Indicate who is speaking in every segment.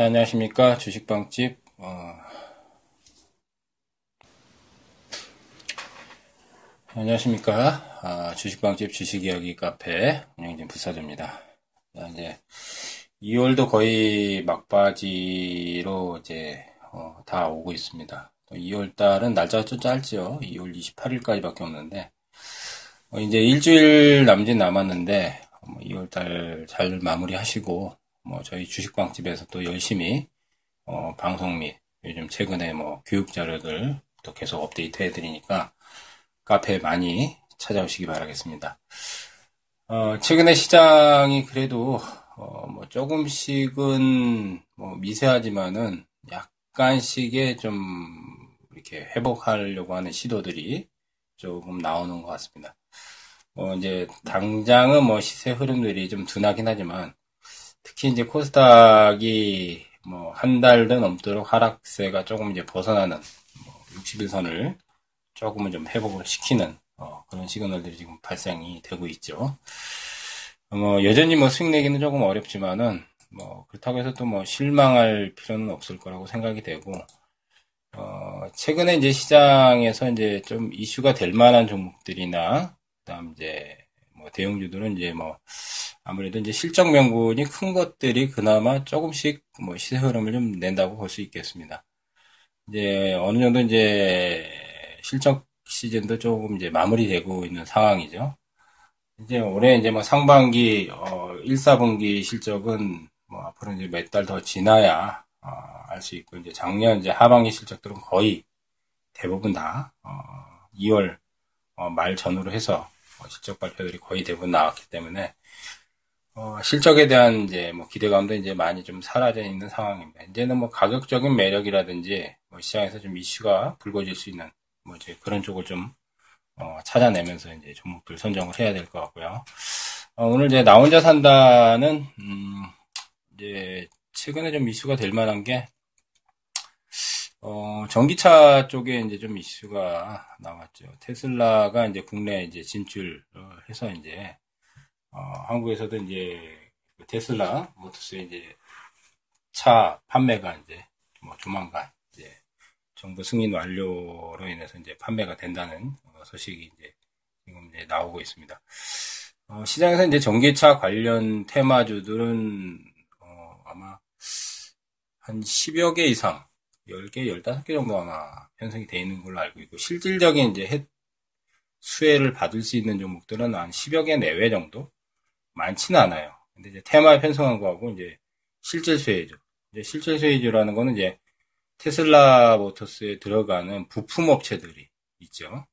Speaker 1: 네, 안녕하십니까. 주식방집, 어... 안녕하십니까. 아, 주식방집 주식이야기 카페 운영진 부사조입니다. 자, 이제 2월도 거의 막바지로 이제 어, 다 오고 있습니다. 2월 달은 날짜가 좀 짧죠. 2월 28일까지밖에 없는데 어, 이제 일주일 남짓 남았는데 2월 뭐달잘 마무리하시고 뭐 저희 주식방집에서 또 열심히 어, 방송 및 요즘 최근에 뭐 교육 자료들 또 계속 업데이트 해드리니까 카페 많이 찾아오시기 바라겠습니다. 어, 최근에 시장이 그래도 어, 뭐 조금씩은 뭐 미세하지만은 약간씩의 좀 이렇게 회복하려고 하는 시도들이 조금 나오는 것 같습니다. 뭐 이제 당장은 뭐 시세 흐름들이 좀 둔하긴 하지만 특히 이제 코스닥이 뭐 한 달도 넘도록 하락세가 조금 이제 벗어나는 뭐 60일선을 조금은 좀 회복을 시키는 어, 그런 시그널들이 지금 발생이 되고 있죠. 뭐 여전히 뭐 수익 내기는 조금 어렵지만은 뭐 그렇다고 해서 또 뭐 실망할 필요는 없을 거라고 생각이 되고 어, 최근에 이제 시장에서 이제 좀 이슈가 될 만한 종목들이나 그다음 이제 뭐 대형주들은 이제 뭐 아무래도 이제 실적 명분이 큰 것들이 그나마 조금씩 뭐 시세 흐름을 좀 낸다고 볼 수 있겠습니다. 이제 어느 정도 이제 실적 시즌도 조금 이제 마무리되고 있는 상황이죠. 이제 올해 이제 뭐 상반기 어 1, 4분기 실적은 뭐 앞으로 이제 몇 달 더 지나야 어, 알수 있고 이제 작년 이제 하반기 실적들은 거의 대부분 다 어, 2월 어, 말 전후로 해서 어, 실적 발표들이 거의 대부분 나왔기 때문에 어, 실적에 대한 이제 뭐 기대감도 이제 많이 좀 사라져 있는 상황입니다. 이제는 뭐 가격적인 매력이라든지 뭐 시장에서 좀 이슈가 불거질 수 있는 뭐 이제 그런 쪽을 좀 어, 찾아내면서 이제 종목들 선정을 해야 될 것 같고요. 어, 오늘 이제 나 혼자 산다는 음, 이제 최근에 좀 이슈가 될 만한 게 어, 전기차 쪽에 이제 좀 이슈가 나왔죠. 테슬라가 이제 국내 이제 진출해서 이제 어, 한국에서도 이제 그 테슬라 모터스의 이제 차 판매가 이제 뭐 조만간 이제 정부 승인 완료로 인해서 이제 판매가 된다는 소식이 이제 지금 이제 나오고 있습니다. 어, 시장에서 이제 전기차 관련 테마주들은 어, 아마 한 10여 개 이상, 10개, 15개 정도 아마 편성이 되어 있는 걸로 알고 있고 실질적인 이제 수혜를 받을 수 있는 종목들은 한 10여 개 내외 정도 많지는 않아요. 근데 이제 테마에 편성한 거하고 이제 실질 수혜주. 이제 실질 수혜주라는 거는 이제 테슬라 모터스에 들어가는 부품 업체들이 있죠.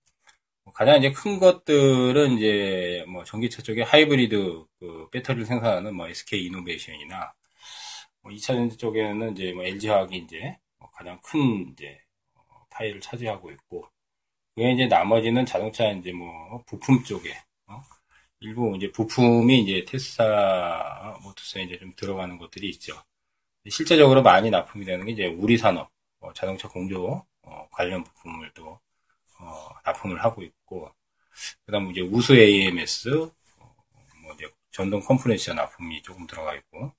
Speaker 1: 뭐 가장 이제 큰 것들은 이제 뭐 전기차 쪽에 하이브리드 그 배터리를 생산하는 뭐 SK 이노베이션이나 뭐 2차 전지 쪽에는 이제 뭐 LG화학이 이제 뭐 가장 큰 이제 파일을 차지하고 있고 그게 이제 나머지는 자동차 이제 뭐 부품 쪽에 일부 이제 부품이 이제 테스라 모터스에 이제 좀 들어가는 것들이 있죠. 실제적으로 많이 납품이 되는 게 이제 우리 산업, 어, 자동차 공조 어, 관련 부품을 또 어, 납품을 하고 있고, 그다음 이제 우수 AMS, 어, 뭐 이제 전동 컴프레셔 납품이 조금 들어가 있고,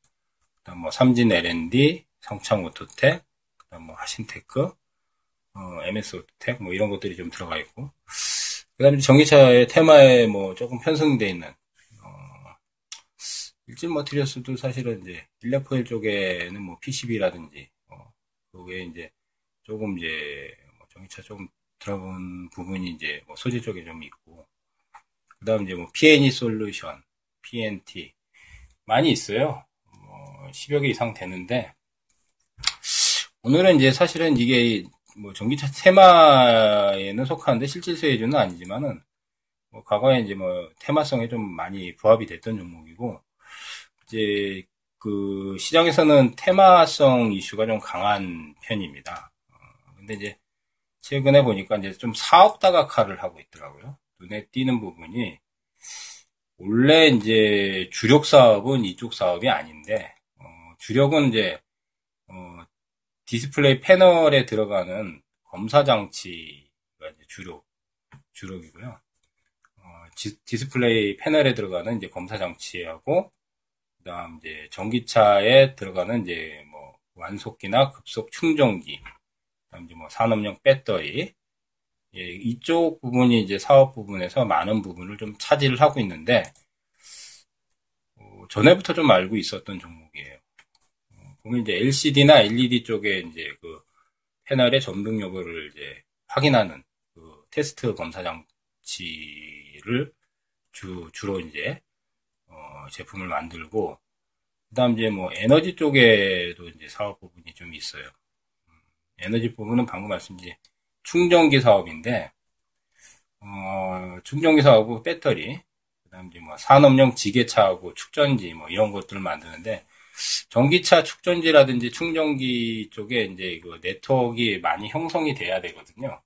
Speaker 1: 그다음 뭐 삼진 L&D, 성창 오토텍, 그다음 뭐 하신테크, 어, MS 오토텍 뭐 이런 것들이 좀 들어가 있고. 그 다음에 전기차의 테마에 뭐 조금 편성되어 있는, 어, 일진 머티리얼스도 사실은 이제 일렉포일 쪽에는 뭐 PCB라든지, 어, 그게 이제 조금 이제 뭐 전기차 조금 들어본 부분이 이제 뭐 소재 쪽에 좀 있고, 그 다음 이제 뭐 P&E 솔루션, PNT, 많이 있어요. 뭐 10여 개 이상 되는데, 오늘은 이제 사실은 이게 뭐 전기차 테마에는 속하는데 실질세율은 아니지만은 뭐 과거에 이제 뭐 테마성에 좀 많이 부합이 됐던 종목이고 이제 그 시장에서는 테마성 이슈가 좀 강한 편입니다. 어, 근데 이제 최근에 보니까 이제 좀 사업 다각화를 하고 있더라고요. 눈에 띄는 부분이 원래 이제 주력 사업은 이쪽 사업이 아닌데 어, 주력은 이제 어, 디스플레이 패널에 들어가는 검사 장치가 주력, 주력이고요. 어, 지, 디스플레이 패널에 들어가는 이제 검사 장치하고, 그 다음 이제 전기차에 들어가는 이제 뭐, 완속기나 급속 충전기, 그다음 이제 뭐 산업용 배터리, 예, 이쪽 부분이 이제 사업 부분에서 많은 부분을 좀 차지를 하고 있는데, 어, 전에부터 좀 알고 있었던 종목이에요. 어, 보면 이제 LCD나 LED 쪽에 이제 그 패널의 점등 여부를 이제 확인하는 그 테스트 검사 장치를 주, 주로 이제, 어, 제품을 만들고, 그 다음 이제 뭐 에너지 쪽에도 이제 사업 부분이 좀 있어요. 음, 에너지 부분은 방금 말씀드린 충전기 사업인데, 어, 충전기 사업하고 배터리, 그 다음 이제 뭐 산업용 지게차하고 축전지 뭐 이런 것들을 만드는데, 전기차 축전지라든지 충전기 쪽에 이제 그 네트워크가 많이 형성이 돼야 되거든요.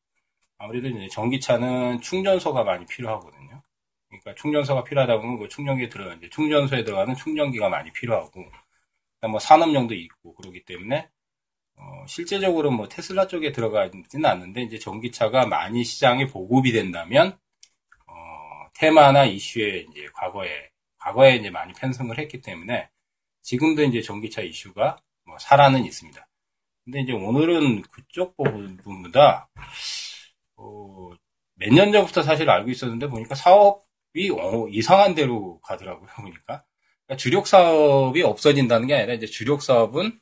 Speaker 1: 아무래도 이제 전기차는 충전소가 많이 필요하거든요. 그러니까 충전소가 필요하다 보면 그 충전기에 들어가 이제 충전소에 들어가는 충전기가 많이 필요하고, 뭐 산업용도 있고 그러기 때문에 어, 실제적으로 뭐 테슬라 쪽에 들어가지는 않는데 이제 전기차가 많이 시장에 보급이 된다면 어, 테마나 이슈에 이제 과거에 과거에 이제 많이 편성을 했기 때문에 지금도 이제 전기차 이슈가 뭐 살아는 있습니다. 근데 이제 오늘은 그쪽 부분보다 어, 몇 년 전부터 사실 알고 있었는데 보니까 사업이 어, 이상한 대로 가더라고요. 보니까 그러니까 주력 사업이 없어진다는 게 아니라 이제 주력 사업은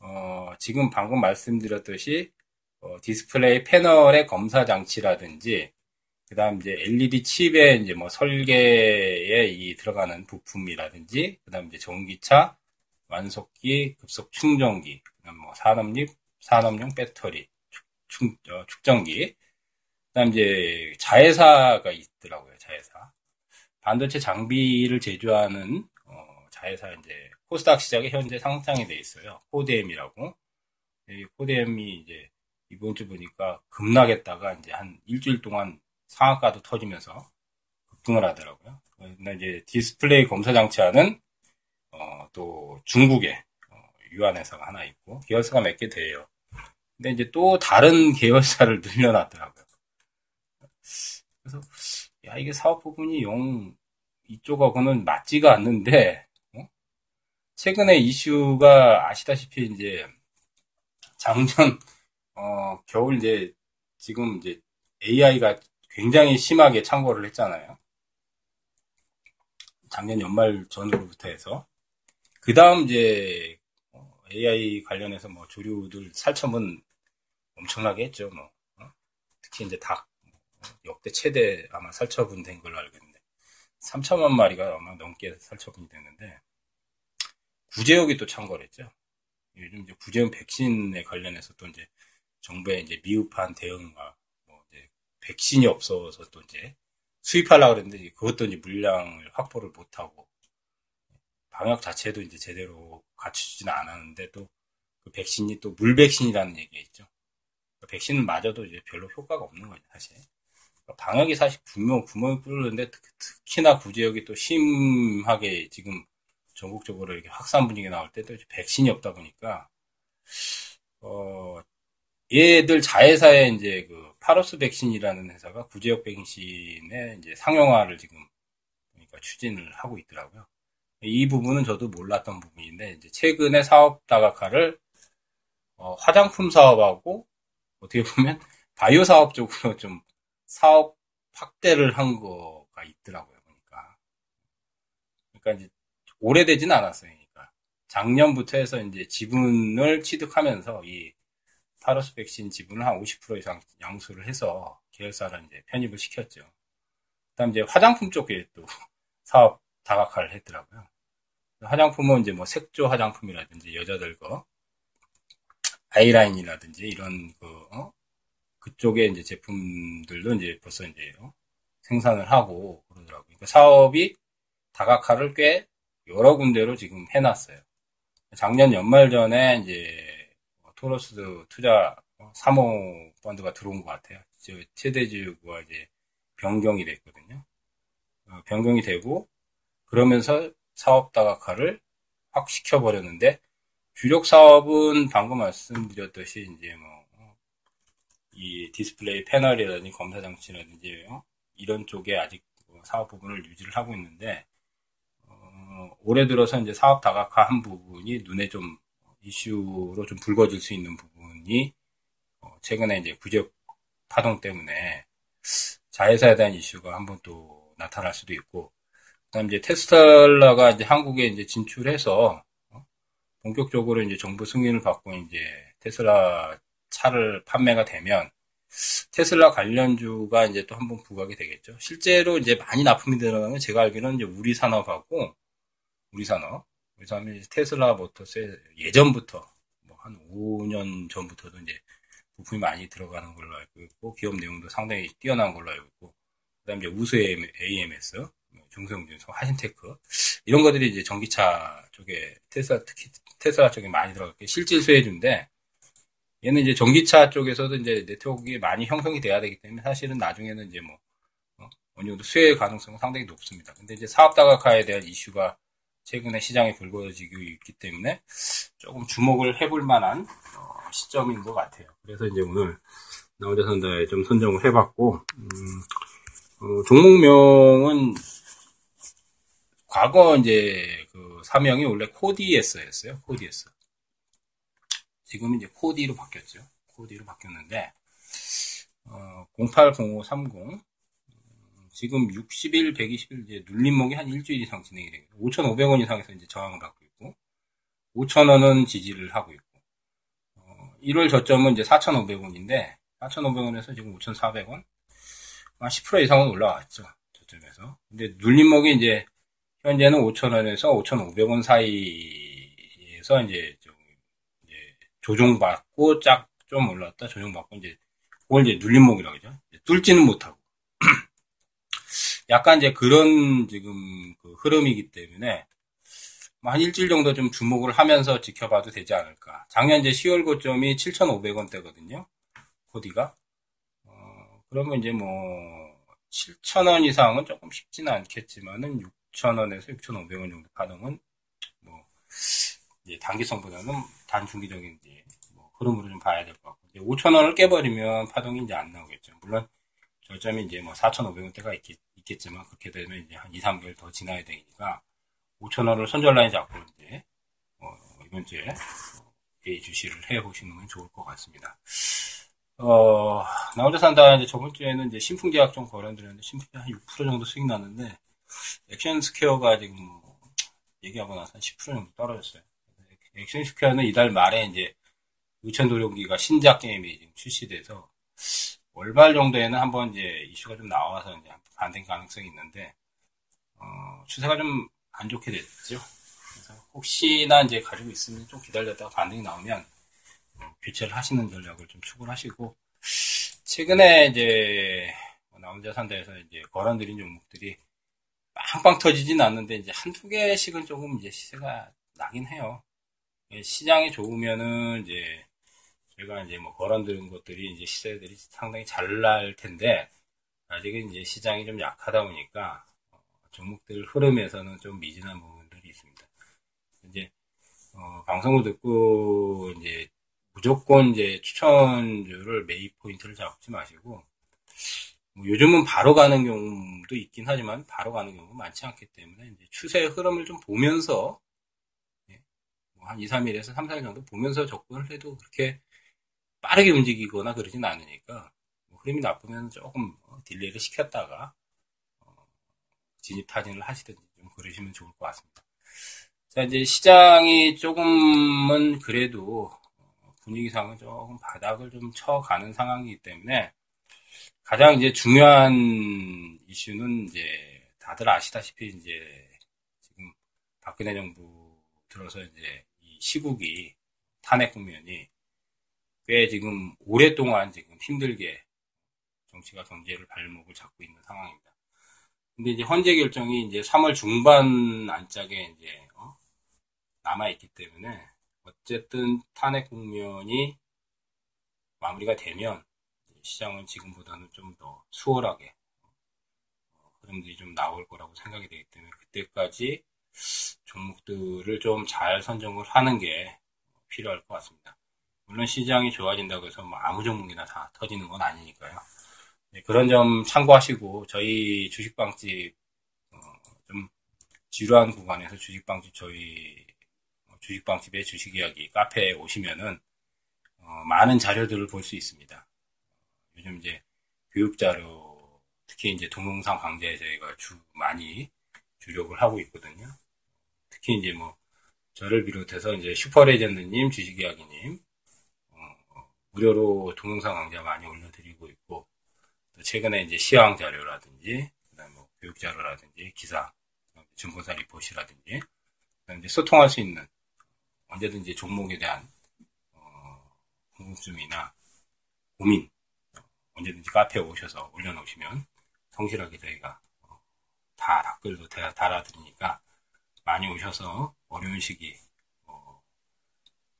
Speaker 1: 어, 지금 방금 말씀드렸듯이 어, 디스플레이 패널의 검사 장치라든지 그다음 이제 LED 칩에 이제 뭐 설계에 이 들어가는 부품이라든지 그다음 이제 전기차 완속기, 급속 충전기, 뭐 산업용 산업용 배터리, 축, 어, 축전기, 그다음 이제 자회사가 있더라고요. 자회사 반도체 장비를 제조하는 어, 자회사 이제 코스닥 시장에 현재 상장이 돼 있어요. 코디엠이라고. 이 코디엠이 이제 이번 주 보니까 급락했다가 이제 한 일주일 동안 상한가도 터지면서 급등을 하더라고요. 근데 이제 디스플레이 검사 장치하는 어, 또 중국에 어, 유한 회사가 하나 있고 계열사가 몇 개 돼요. 근데 이제 또 다른 계열사를 늘려놨더라고요. 그래서 야 이게 사업 부분이 영 이쪽하고는 맞지가 않는데 어? 최근에 이슈가 아시다시피 이제 작년 어, 겨울 이제 지금 이제 AI가 굉장히 심하게 창궐을 했잖아요. 작년 연말 전후부터 해서 그 다음 이제 AI 관련해서 뭐 조류들 살첨은 엄청나게 했죠. 뭐 어? 특히 이제 닭 역대 최대 아마 살처분 된 걸로 알고 있는데 3천만 마리가 아마 넘게 살처분이 됐는데 구제역이 또 창궐했죠. 요즘 이제 구제역 백신에 관련해서 또 이제 정부의 이제 미흡한 대응과 백신이 없어서 또 이제 수입하려고 그랬는데 그것도 이제 물량을 확보를 못하고 방역 자체도 이제 제대로 갖추지는 않았는데 또 그 백신이 또 물백신이라는 얘기가 있죠. 그 백신을 맞아도 이제 별로 효과가 없는 거죠, 사실. 방역이 사실 분명 구멍이 뚫는데 특히나 구제역이 또 심하게 지금 전국적으로 이렇게 확산 분위기 나올 때도 백신이 없다 보니까 어 얘들 자회사의 이제 그 파로스 백신이라는 회사가 구제역 백신의 이제 상용화를 지금 그러니까 추진을 하고 있더라고요. 이 부분은 저도 몰랐던 부분인데 이제 최근에 사업 다각화를 어, 화장품 사업하고 어떻게 보면 바이오 사업 쪽으로 좀 사업 확대를 한 거가 있더라고요. 보니까. 그러니까 이제 오래되진 않았어요. 그러니까 작년부터 해서 이제 지분을 취득하면서 이 파러스 백신 지분을 한 50% 이상 양수를 해서 계열사를 이제 편입을 시켰죠. 그다음 이제 화장품 쪽에 또 사업 다각화를 했더라고요. 화장품은 이제 뭐 색조 화장품이라든지 여자들 거 아이라인이라든지 이런 그 어? 그쪽에 이제 제품들도 이제 벌써 이제 어? 생산을 하고 그러더라고요. 그러니까 사업이 다각화를 꽤 여러 군데로 지금 해놨어요. 작년 연말 전에 이제 토러스 투자 3호 펀드가 들어온 것 같아요. 최대지구가 이제 변경이 됐거든요. 어, 변경이 되고 그러면서 사업 다각화를 확 시켜버렸는데 주력 사업은 방금 말씀드렸듯이 이제 뭐 이 디스플레이 패널이라든지 검사 장치라든지 어? 이런 쪽에 아직 사업 부분을 유지를 하고 있는데 어, 올해 들어서 이제 사업 다각화한 부분이 눈에 좀 이슈로 좀 불거질 수 있는 부분이 어, 최근에 이제 구적 파동 때문에 자회사에 대한 이슈가 한번 또 나타날 수도 있고, 그다음 이제 테슬라가 이제 한국에 이제 진출해서 어, 본격적으로 이제 정부 승인을 받고 이제 테슬라 차를 판매가 되면 테슬라 관련주가 이제 또 한번 부각이 되겠죠. 실제로 이제 많이 납품이 들어가는 제가 알기로는 이제 우리 산업하고 우리 산업, 우리 산업이 테슬라 모터스에 예전부터 뭐 한 5년 전부터도 이제 부품이 많이 들어가는 걸로 알고 있고 기업 내용도 상당히 뛰어난 걸로 알고 있고 그다음 이제 우수 AMS, 뭐 중소형주소, 하신테크 이런 것들이 이제 전기차 쪽에 테슬라 특히 테슬라 쪽에 많이 들어갔고 실질 수혜주인데 얘는 이제 전기차 쪽에서도 이제 네트워크가 많이 형성이 돼야 되기 때문에 사실은 나중에는 이제 뭐 어, 어느 정도 수혜 가능성은 상당히 높습니다. 근데 이제 사업 다각화에 대한 이슈가 최근에 시장에 불거지고 있기 때문에 조금 주목을 해볼 만한 어, 시점인 것 같아요. 그래서 이제 오늘 나 혼자 산다에 좀 선정을 해봤고 음, 어, 종목명은 과거 이제 그 사명이 원래 코디에스였어요. 코디에스. 지금은 이제 코디로 바뀌었죠. 코디로 바뀌었는데, 어, 080530. 지금 60일, 120일 이제 눌림목이 한 일주일 이상 진행이 되고, 5,500원 이상에서 이제 저항을 받고 있고, 5,000원은 지지를 하고 있고, 어, 1월 저점은 이제 4,500원인데, 4,500원에서 지금 5,400원? 한 10% 이상은 올라왔죠. 저점에서. 근데 눌림목이 이제, 현재는 5,000원에서 5,500원 사이에서 이제 조종받고 짝좀 올랐다 조종받고 이제 그걸 이제 눌림목이라고 하죠. 뚫지는 못하고 약간 이제 그런 지금 그 흐름이기 때문에 뭐한 일주일 정도 좀 주목을 하면서 지켜봐도 되지 않을까. 작년 이제 10월 고점이 7,500원대거든요. 코디가. 어, 그러면 이제 뭐 7,000원 이상은 조금 쉽지는 않겠지만은 6,000원에서 6,500원 정도 파동은 뭐 이제 단기성보다는 단중기적인 이제 뭐 흐름으로 좀 봐야 될 것 같고 이제 5천 원을 깨버리면 파동이 이제 안 나오겠죠. 물론 저점이 이제 뭐 4,500원대가 있겠, 있겠지만 그렇게 되면 이제 한 2, 3개월 더 지나야 되니까 5천 원을 선절 라인 잡고 이제 어, 이번 주에 예의 주시를 해 보시는 건 좋을 것 같습니다. 어, 나 혼자 산다 이제 저번 주에는 이제 신풍제약 좀 거론드렸는데 신풍제약 한 6% 정도 수익 났는데 액션 스퀘어가 지금 뭐 얘기하고 나서 한 10% 정도 떨어졌어요. 액션 스퀘어는 이달 말에 이제 의천 도룡기가 신작 게임이 지금 출시돼서 월말 정도에는 한번 이제 이슈가 좀 나와서 이제 반등 가능성이 있는데 어, 추세가 좀 안 좋게 됐죠. 그래서 혹시나 이제 가지고 있으면 좀 기다렸다가 반등이 나오면 어, 교체를 하시는 전략을 좀 추구를 하시고 최근에 이제 뭐나 혼자 산다에서 이제 거론드린 종목들이 빵빵 터지진 않는데 이제 한두 개씩은 조금 이제 시세가 나긴 해요. 예, 시장이 좋으면은 이제 제가 이제 뭐 거론드린 것들이 이제 시세들이 상당히 잘 날 텐데 아직은 이제 시장이 좀 약하다 보니까 어, 종목들 흐름에서는 좀 미진한 부분들이 있습니다. 이제 어, 방송을 듣고 이제 무조건 이제 추천주를 매입 포인트를 잡지 마시고 뭐 요즘은 바로 가는 경우도 있긴 하지만 바로 가는 경우가 많지 않기 때문에 이제 추세 흐름을 좀 보면서 한 2, 3일에서 3, 4일 정도 보면서 접근을 해도 그렇게 빠르게 움직이거나 그러진 않으니까 뭐 흐름이 나쁘면 조금 어, 딜레이를 시켰다가 어, 진입 타진을 하시든지 좀 그러시면 좋을 것 같습니다. 자 이제 시장이 조금은 그래도 어, 분위기상은 조금 바닥을 좀 쳐가는 상황이기 때문에 가장 이제 중요한 이슈는 이제 다들 아시다시피 이제 지금 박근혜 정부 들어서 이제 시국이 탄핵 국면이 꽤 지금 오랫동안 지금 힘들게 정치가 경제를 발목을 잡고 있는 상황입니다. 근데 이제 헌재 결정이 이제 3월 중반 안짝에 이제 어? 남아 있기 때문에 어쨌든 탄핵 국면이 마무리가 되면 시장은 지금보다는 좀 더 수월하게 어, 흐름들이 좀 나올 거라고 생각이 되기 때문에 그때까지 종목들을 좀 잘 선정을 하는 게 필요할 것 같습니다. 물론 시장이 좋아진다고 해서 뭐 아무 종목이나 다 터지는 건 아니니까요. 네, 그런 점 참고하시고 저희 주식방집 어, 좀 지루한 구간에서 주식방집 저희 주식방집의 주식이야기 카페에 오시면은 어, 많은 자료들을 볼 수 있습니다. 요즘 이제 교육 자료, 특히 이제 동영상 강좌에 저희가 주 많이 주력을 하고 있거든요. 특히 이제 뭐 저를 비롯해서 이제 슈퍼레전드님, 주식이야기님 어, 무료로 동영상 강좌 많이 올려드리고 있고 또 최근에 이제 시황 자료라든지 그다음 뭐 교육 자료라든지 기사, 증권사 리포트라든지 그다음 이제 소통할 수 있는 언제든지 종목에 대한 어, 궁금증이나 고민 언제든지 카페에 오셔서 올려놓으시면 성실하게 저희가 어, 다 댓글도 다 달아드리니까 많이 오셔서 어려운 시기 어,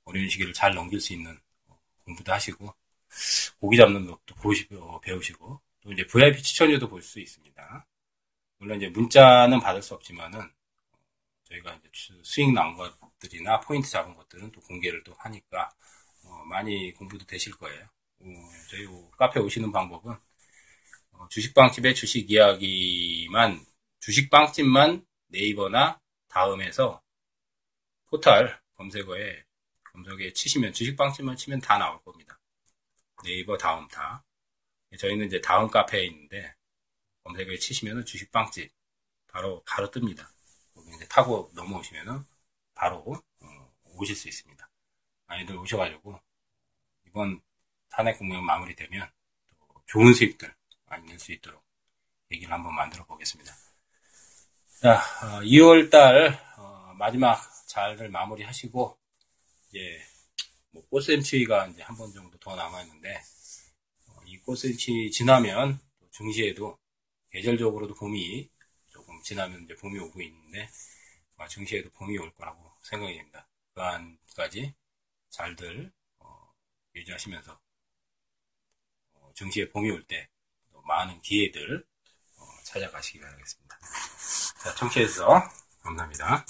Speaker 1: 어려운 시기를 잘 넘길 수 있는 어, 공부도 하시고 고기 잡는 법도 보시고 배우시고 또 이제 VIP 추천료도 볼 수 있습니다. 물론 이제 문자는 받을 수 없지만은 저희가 이제 수익 나온 것들이나 포인트 잡은 것들은 또 공개를 또 하니까 어, 많이 공부도 되실 거예요. 어, 저희 카페 오시는 방법은 어, 주식빵집의 주식 이야기만 주식빵집만 네이버나 다음에서 포탈 검색어에 검색에 치시면 주식빵집만 치면 다 나올 겁니다. 네이버 다음 다. 저희는 이제 다음 카페에 있는데 검색어에 치시면은 주식빵집 바로 바로 뜹니다. 이제 타고 넘어오시면은 바로 어, 오실 수 있습니다. 많이들 오셔가지고 이번 탄핵 공무원 마무리되면 좋은 수익들 많이 낼 수 있도록 얘기를 한번 만들어 보겠습니다. 자, 2월달 어, 마지막 잘들 마무리하시고 이제 뭐 꽃샘추위가 이제 한 번 정도 더 남아 있는데 어, 이 꽃샘추위 지나면 증시에도 계절적으로도 봄이 조금 지나면 이제 봄이 오고 있는데 어, 증시에도 봄이 올 거라고 생각이 됩니다. 그 안까지 잘들 어, 유지하시면서 어, 증시에 봄이 올 때 많은 기회들 어, 찾아가시기 바라겠습니다. 자, 청취해주셔서 감사합니다.